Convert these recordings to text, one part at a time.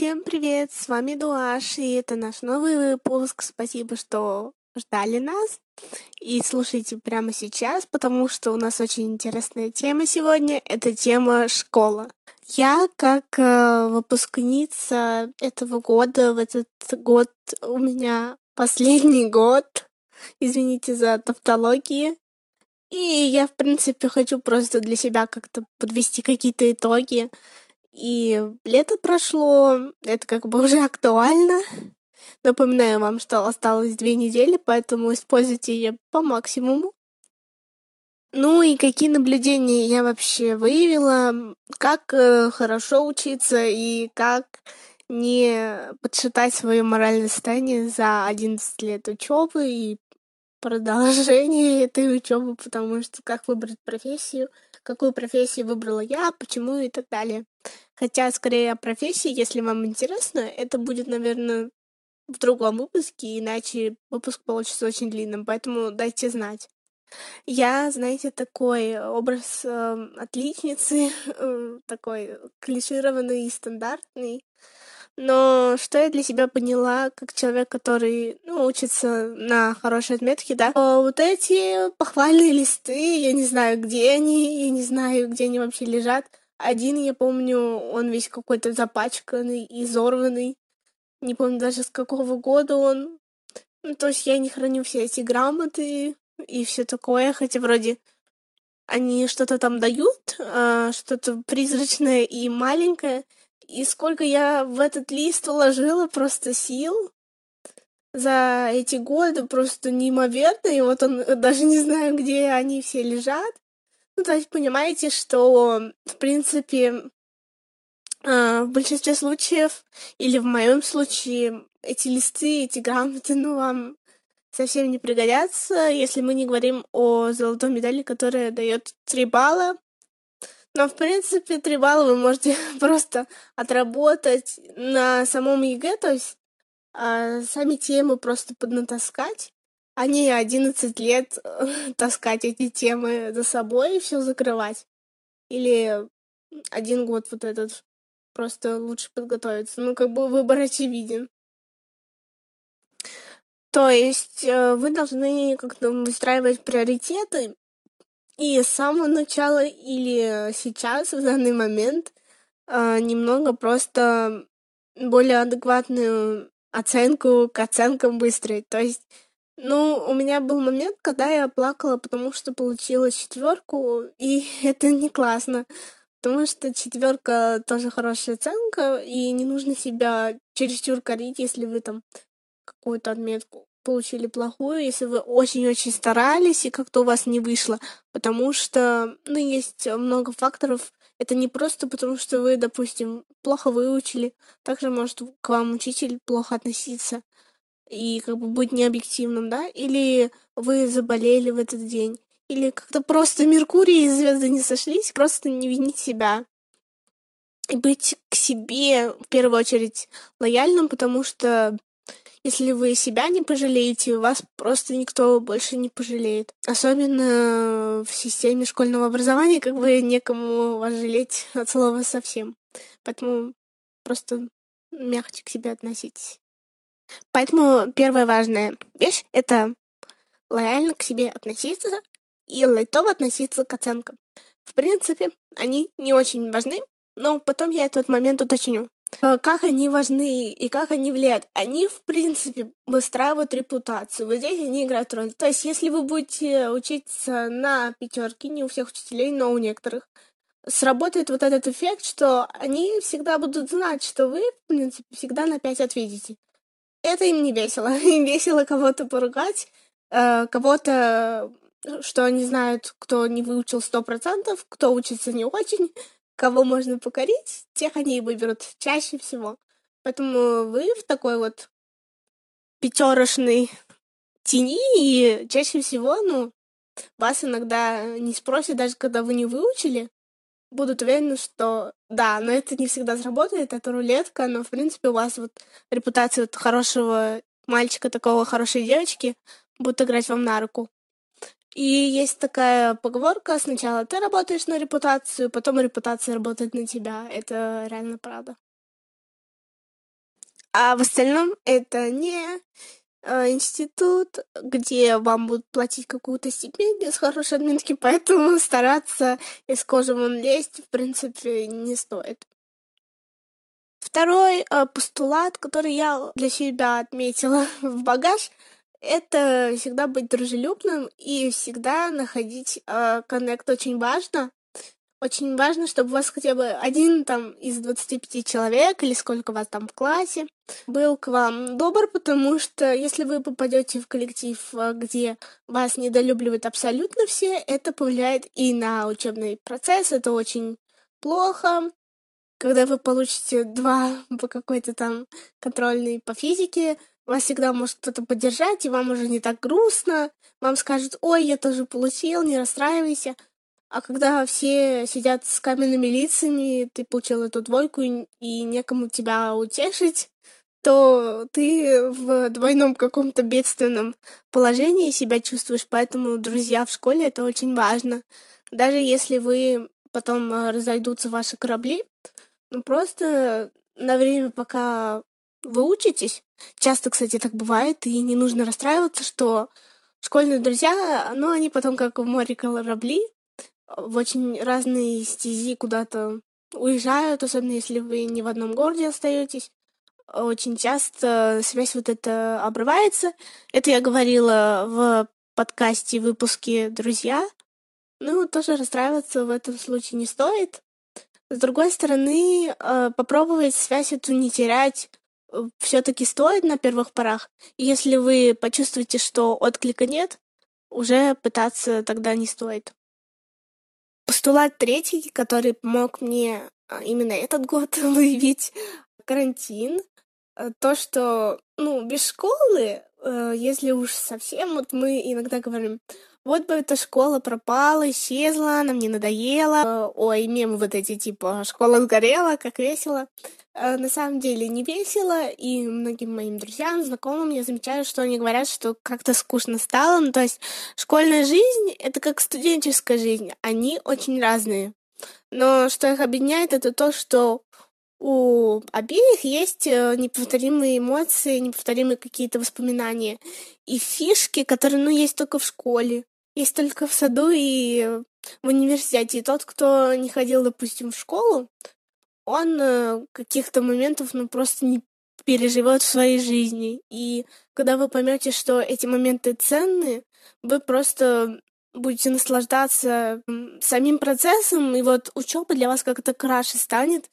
Всем привет, с вами Дуаш, и это наш новый выпуск. Спасибо, что ждали нас и слушайте прямо сейчас, потому что у нас очень интересная тема сегодня. Это тема школа. Я как э, выпускница этого года, в этот год у меня последний год, извините за тавтологии, и я, в принципе, хочу просто для себя как-то подвести какие-то итоги. И лето прошло, это как бы уже актуально. Напоминаю вам, что осталось две недели, поэтому используйте ее по максимуму. Ну и какие наблюдения я вообще выявила, как э, хорошо учиться и как не подшатать свое моральное состояние за 11 лет учебы и продолжение этой учебы, потому что как выбрать профессию, какую профессию выбрала я, почему и так далее. Хотя, скорее, о профессии, если вам интересно, это будет, наверное, в другом выпуске, иначе выпуск получится очень длинным, поэтому дайте знать. Я, знаете, такой образ э, отличницы, э, такой клишированный и стандартный, но что я для себя поняла, как человек, который ну, учится на хорошей отметке, да, вот эти похвальные листы, я не знаю, где они, я не знаю, где они вообще лежат. Один, я помню, он весь какой-то запачканный, изорванный. Не помню даже с какого года он. Ну, то есть я не храню все эти грамоты и все такое, хотя вроде они что-то там дают, а, что-то призрачное и маленькое, и сколько я в этот лист вложила просто сил за эти годы, просто неимоверно. И вот он, даже не знаю, где они все лежат. Ну, то есть понимаете, что, в принципе, а, в большинстве случаев, или в моем случае, эти листы, эти грамоты, ну, вам совсем не пригодятся, если мы не говорим о золотой медали, которая дает 3 балла. Но, в принципе, три балла вы можете просто отработать на самом ЕГЭ, то есть а, сами темы просто поднатаскать, а не 11 лет таскать эти темы за собой и все закрывать. Или один год вот этот просто лучше подготовиться. Ну, как бы выбор очевиден. То есть э, вы должны как-то выстраивать приоритеты и с самого начала или сейчас, в данный момент, а, немного просто более адекватную оценку к оценкам выстроить. То есть, ну, у меня был момент, когда я плакала, потому что получила четверку, и это не классно. Потому что четверка тоже хорошая оценка, и не нужно себя чересчур корить, если вы там какую-то отметку получили плохую, если вы очень-очень старались и как-то у вас не вышло, потому что, ну, есть много факторов. Это не просто потому, что вы, допустим, плохо выучили, также может к вам учитель плохо относиться и как бы быть необъективным, да, или вы заболели в этот день, или как-то просто Меркурий и звезды не сошлись, просто не винить себя. И быть к себе в первую очередь лояльным, потому что если вы себя не пожалеете, вас просто никто больше не пожалеет. Особенно в системе школьного образования, как бы некому вас жалеть от слова совсем. Поэтому просто мягче к себе относитесь. Поэтому первая важная вещь — это лояльно к себе относиться и лайтово относиться к оценкам. В принципе, они не очень важны, но потом я этот момент уточню. Э, как они важны и как они влияют. Они, в принципе, выстраивают репутацию. Вот здесь они играют роль. То есть, если вы будете учиться на пятерке, не у всех учителей, но у некоторых, сработает вот этот эффект, что они всегда будут знать, что вы, в принципе, всегда на пять ответите. Это им не весело. Им весело кого-то поругать, э, кого-то, что они знают, кто не выучил сто процентов, кто учится не очень, кого можно покорить, тех они и выберут чаще всего. Поэтому вы в такой вот пятерошной тени, и чаще всего, ну, вас иногда не спросят, даже когда вы не выучили, будут уверены, что да, но это не всегда сработает, это рулетка, но, в принципе, у вас вот репутация вот хорошего мальчика, такого хорошей девочки будет играть вам на руку. И есть такая поговорка, сначала ты работаешь на репутацию, потом репутация работает на тебя. Это реально правда. а в остальном это не институт, где вам будут платить какую-то стипендию с хорошей админки, поэтому стараться из кожи вон лезть, в принципе, не стоит. Второй э, постулат, который я для себя отметила в багаж, это всегда быть дружелюбным и всегда находить э, коннект очень важно. Очень важно, чтобы у вас хотя бы один там из 25 человек или сколько вас там в классе был к вам добр, потому что если вы попадете в коллектив, э, где вас недолюбливают абсолютно все, это повлияет и на учебный процесс, это очень плохо. Когда вы получите два по какой-то там контрольной по физике, вас всегда может кто-то поддержать, и вам уже не так грустно. Вам скажут, ой, я тоже получил, не расстраивайся. А когда все сидят с каменными лицами, ты получил эту двойку, и некому тебя утешить, то ты в двойном каком-то бедственном положении себя чувствуешь, поэтому друзья в школе это очень важно. Даже если вы потом э, разойдутся ваши корабли, ну просто на время, пока вы учитесь, часто, кстати, так бывает, и не нужно расстраиваться, что школьные друзья, ну, они потом как в море корабли, в очень разные стези куда-то уезжают, особенно если вы не в одном городе остаетесь. Очень часто связь вот эта обрывается. Это я говорила в подкасте, выпуске «Друзья». Ну, тоже расстраиваться в этом случае не стоит. С другой стороны, э, попробовать связь эту не терять э, все-таки стоит на первых порах. И если вы почувствуете, что отклика нет, уже пытаться тогда не стоит. Постулат третий, который помог мне а, именно этот год выявить карантин, э, то, что, ну, без школы, если уж совсем, вот мы иногда говорим, вот бы эта школа пропала, исчезла, она мне надоела. Э, ой, мемы вот эти, типа, школа сгорела, как весело. Э, на самом деле не весело, и многим моим друзьям, знакомым я замечаю, что они говорят, что как-то скучно стало. Ну, то есть школьная жизнь — это как студенческая жизнь, они очень разные. Но что их объединяет, это то, что у обеих есть э, неповторимые эмоции, неповторимые какие-то воспоминания и фишки, которые, ну, есть только в школе есть только в саду и в университете. И тот, кто не ходил, допустим, в школу, он э, каких-то моментов, ну, просто не переживет в своей жизни. И когда вы поймете, что эти моменты ценны, вы просто будете наслаждаться самим процессом, и вот учеба для вас как-то краше станет.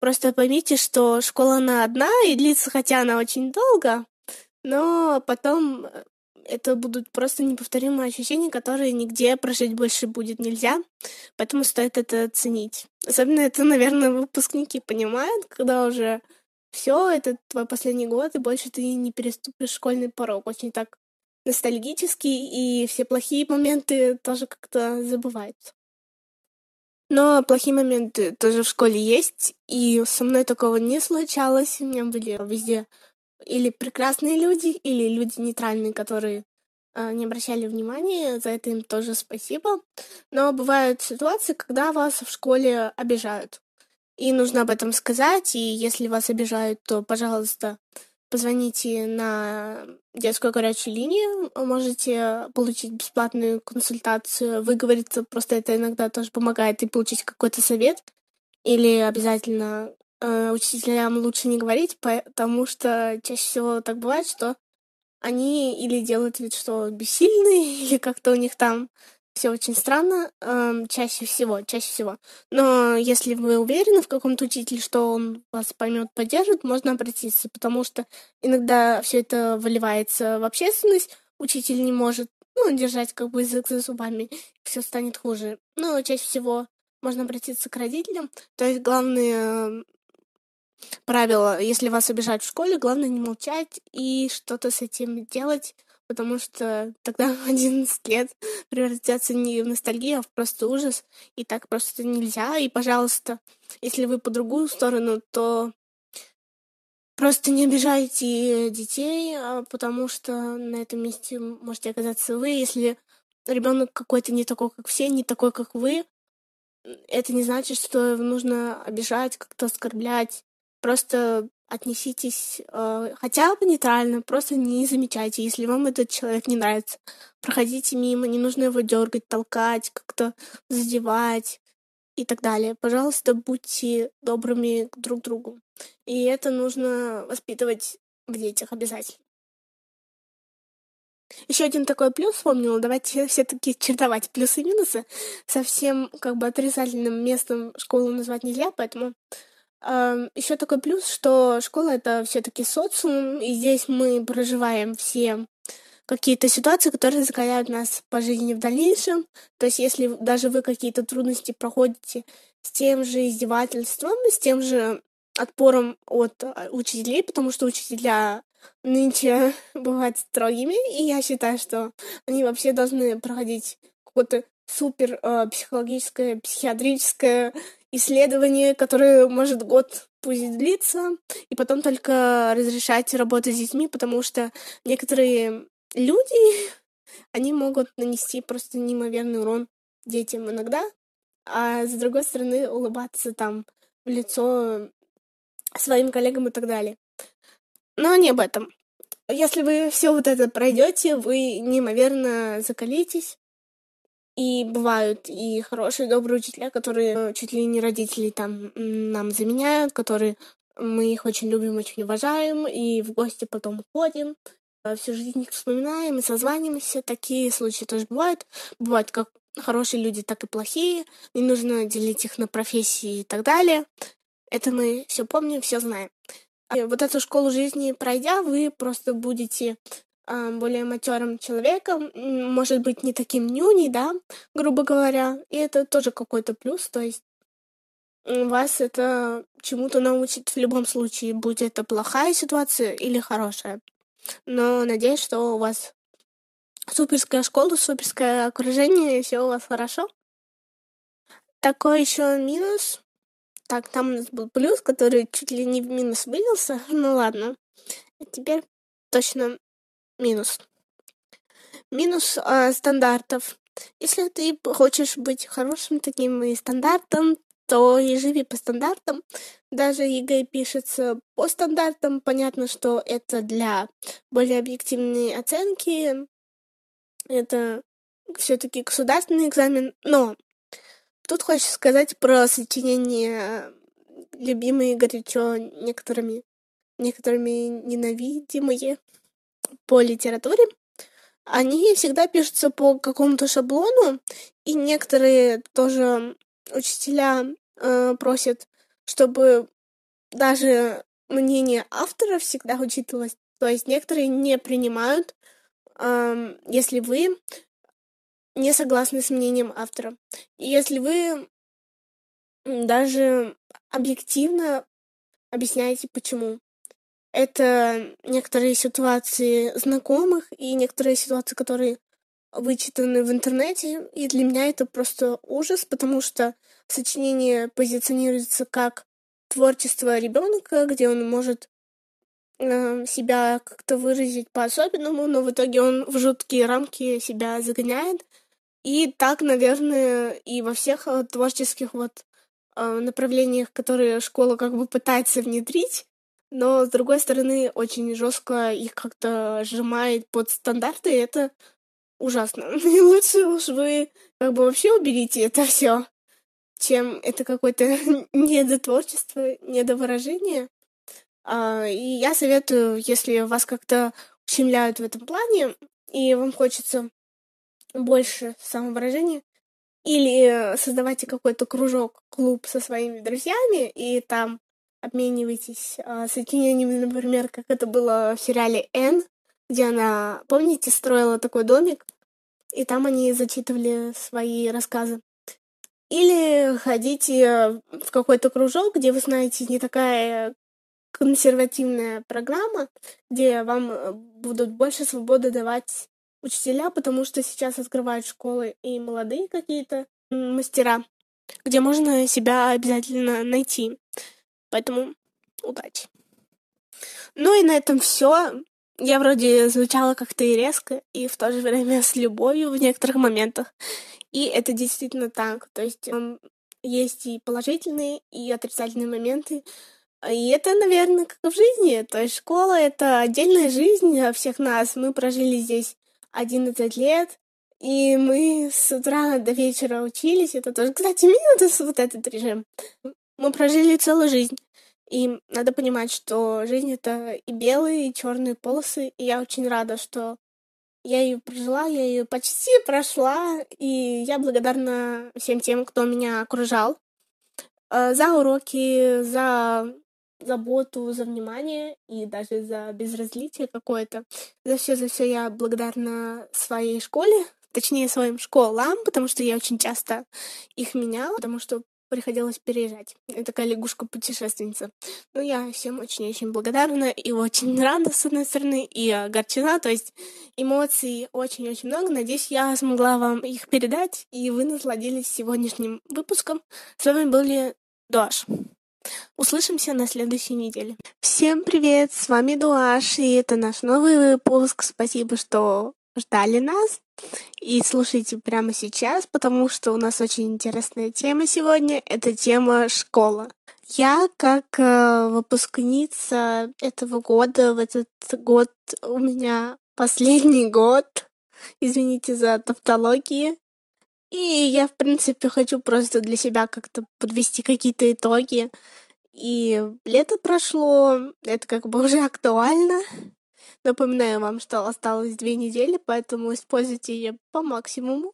Просто поймите, что школа она одна, и длится, хотя она очень долго, но потом э, это будут просто неповторимые ощущения, которые нигде прожить больше будет нельзя, поэтому стоит это ценить. Особенно это, наверное, выпускники понимают, когда уже все, это твой последний год, и больше ты не переступишь школьный порог. Очень так ностальгический, и все плохие моменты тоже как-то забываются. Но плохие моменты тоже в школе есть, и со мной такого не случалось. У меня были везде или прекрасные люди, или люди нейтральные, которые э, не обращали внимания, за это им тоже спасибо. Но бывают ситуации, когда вас в школе обижают. И нужно об этом сказать, и если вас обижают, то, пожалуйста, позвоните на детскую горячую линию, можете получить бесплатную консультацию, выговориться, просто это иногда тоже помогает, и получить какой-то совет. Или обязательно э, учителям лучше не говорить, потому что чаще всего так бывает, что они или делают вид, что бессильны, или как-то у них там все очень странно, э, чаще всего, чаще всего. Но если вы уверены в каком-то учителе, что он вас поймет, поддержит, можно обратиться, потому что иногда все это выливается в общественность, учитель не может ну, держать как бы язык за зубами, все станет хуже. Но чаще всего можно обратиться к родителям. То есть главное правило, если вас обижают в школе, главное не молчать и что-то с этим делать, потому что тогда 11 лет превратятся не в ностальгию, а в просто ужас, и так просто нельзя. И, пожалуйста, если вы по другую сторону, то просто не обижайте детей, а потому что на этом месте можете оказаться вы. Если ребенок какой-то не такой, как все, не такой, как вы, это не значит, что нужно обижать, как-то оскорблять. Просто отнеситесь э, хотя бы нейтрально, просто не замечайте, если вам этот человек не нравится. Проходите мимо, не нужно его дергать, толкать, как-то задевать и так далее. Пожалуйста, будьте добрыми друг к другу. И это нужно воспитывать в детях обязательно. Еще один такой плюс вспомнила. Давайте все-таки чередовать плюсы и минусы. Совсем как бы отрицательным местом школу назвать нельзя, поэтому еще такой плюс, что школа это все-таки социум, и здесь мы проживаем все какие-то ситуации, которые закаляют нас по жизни в дальнейшем. То есть, если даже вы какие-то трудности проходите с тем же издевательством, с тем же отпором от а, учителей, потому что учителя нынче бывают строгими, и я считаю, что они вообще должны проходить какое-то супер э, психологическое, психиатрическое исследование, которое может год пусть длиться, и потом только разрешать работать с детьми, потому что некоторые люди, они могут нанести просто неимоверный урон детям иногда, а с другой стороны улыбаться там в лицо своим коллегам и так далее. Но не об этом. Если вы все вот это пройдете, вы неимоверно закалитесь. И бывают и хорошие, добрые учителя, которые э, чуть ли не родителей там нам заменяют, которые мы их очень любим, очень уважаем, и в гости потом ходим, э, всю жизнь их вспоминаем и созваниваемся. Такие случаи тоже бывают. Бывают как хорошие люди, так и плохие. Не нужно делить их на профессии и так далее. Это мы все помним, все знаем. И вот эту школу жизни пройдя, вы просто будете э, более матерым человеком, может быть, не таким нюней, да, грубо говоря. И это тоже какой-то плюс, то есть вас это чему-то научит в любом случае, будь это плохая ситуация или хорошая. Но надеюсь, что у вас суперская школа, суперское окружение, и все у вас хорошо. Такой еще минус так, там у нас был плюс, который чуть ли не в минус вылился. Ну ладно. А теперь точно минус. Минус э, стандартов. Если ты хочешь быть хорошим таким и стандартом, то и живи по стандартам. Даже ЕГЭ пишется по стандартам. Понятно, что это для более объективной оценки. Это все-таки государственный экзамен. Но Тут хочется сказать про сочинение любимые горячо некоторыми, некоторыми ненавидимые по литературе. Они всегда пишутся по какому-то шаблону, и некоторые тоже учителя э, просят, чтобы даже мнение автора всегда учитывалось. То есть некоторые не принимают, э, если вы не согласны с мнением автора. И если вы даже объективно объясняете, почему. Это некоторые ситуации знакомых и некоторые ситуации, которые вычитаны в интернете. И для меня это просто ужас, потому что сочинение позиционируется как творчество ребенка, где он может э, себя как-то выразить по-особенному, но в итоге он в жуткие рамки себя загоняет. И так, наверное, и во всех э, творческих вот э, направлениях, которые школа как бы пытается внедрить, но с другой стороны очень жестко их как-то сжимает под стандарты, и это ужасно. И лучше уж вы как бы вообще уберите это все, чем это какое-то недотворчество, недовыражение. А, и я советую, если вас как-то ущемляют в этом плане, и вам хочется больше самовыражения, или создавайте какой-то кружок, клуб со своими друзьями, и там обменивайтесь э, сочинениями, например, как это было в сериале «Н», где она, помните, строила такой домик, и там они зачитывали свои рассказы. Или ходите в какой-то кружок, где вы знаете, не такая консервативная программа, где вам э, будут больше свободы давать учителя, потому что сейчас открывают школы и молодые какие-то мастера, где можно себя обязательно найти. Поэтому удачи. Ну и на этом все. Я вроде звучала как-то и резко, и в то же время с любовью в некоторых моментах. И это действительно так. То есть есть и положительные, и отрицательные моменты И это, наверное, как в жизни. То есть школа — это отдельная жизнь всех нас. Мы прожили здесь 11 лет, и мы с утра до вечера учились. Это тоже, кстати, минус вот этот режим. Мы прожили целую жизнь. И надо понимать, что жизнь — это и белые, и черные полосы. И я очень рада, что я ее прожила, я ее почти прошла, и я благодарна всем тем, кто меня окружал э, за уроки, за заботу, за внимание и даже за безразличие какое-то. За все, за все я благодарна своей школе, точнее своим школам, потому что я очень часто их меняла, потому что приходилось переезжать. Я такая лягушка-путешественница. Ну, я всем очень-очень благодарна и очень рада, с одной стороны, и огорчена. То есть эмоций очень-очень много. Надеюсь, я смогла вам их передать, и вы насладились сегодняшним выпуском. С вами были Дуаш. Услышимся на следующей неделе. Всем привет, с вами Дуаш, и это наш новый выпуск. Спасибо, что ждали нас. И слушайте прямо сейчас, потому что у нас очень интересная тема сегодня. Это тема школа. Я как э, выпускница этого года, в этот год у меня последний год, извините за тавтологии, и я, в принципе, хочу просто для себя как-то подвести какие-то итоги. И лето прошло, это как бы уже актуально. Напоминаю вам, что осталось две недели, поэтому используйте ее по максимуму.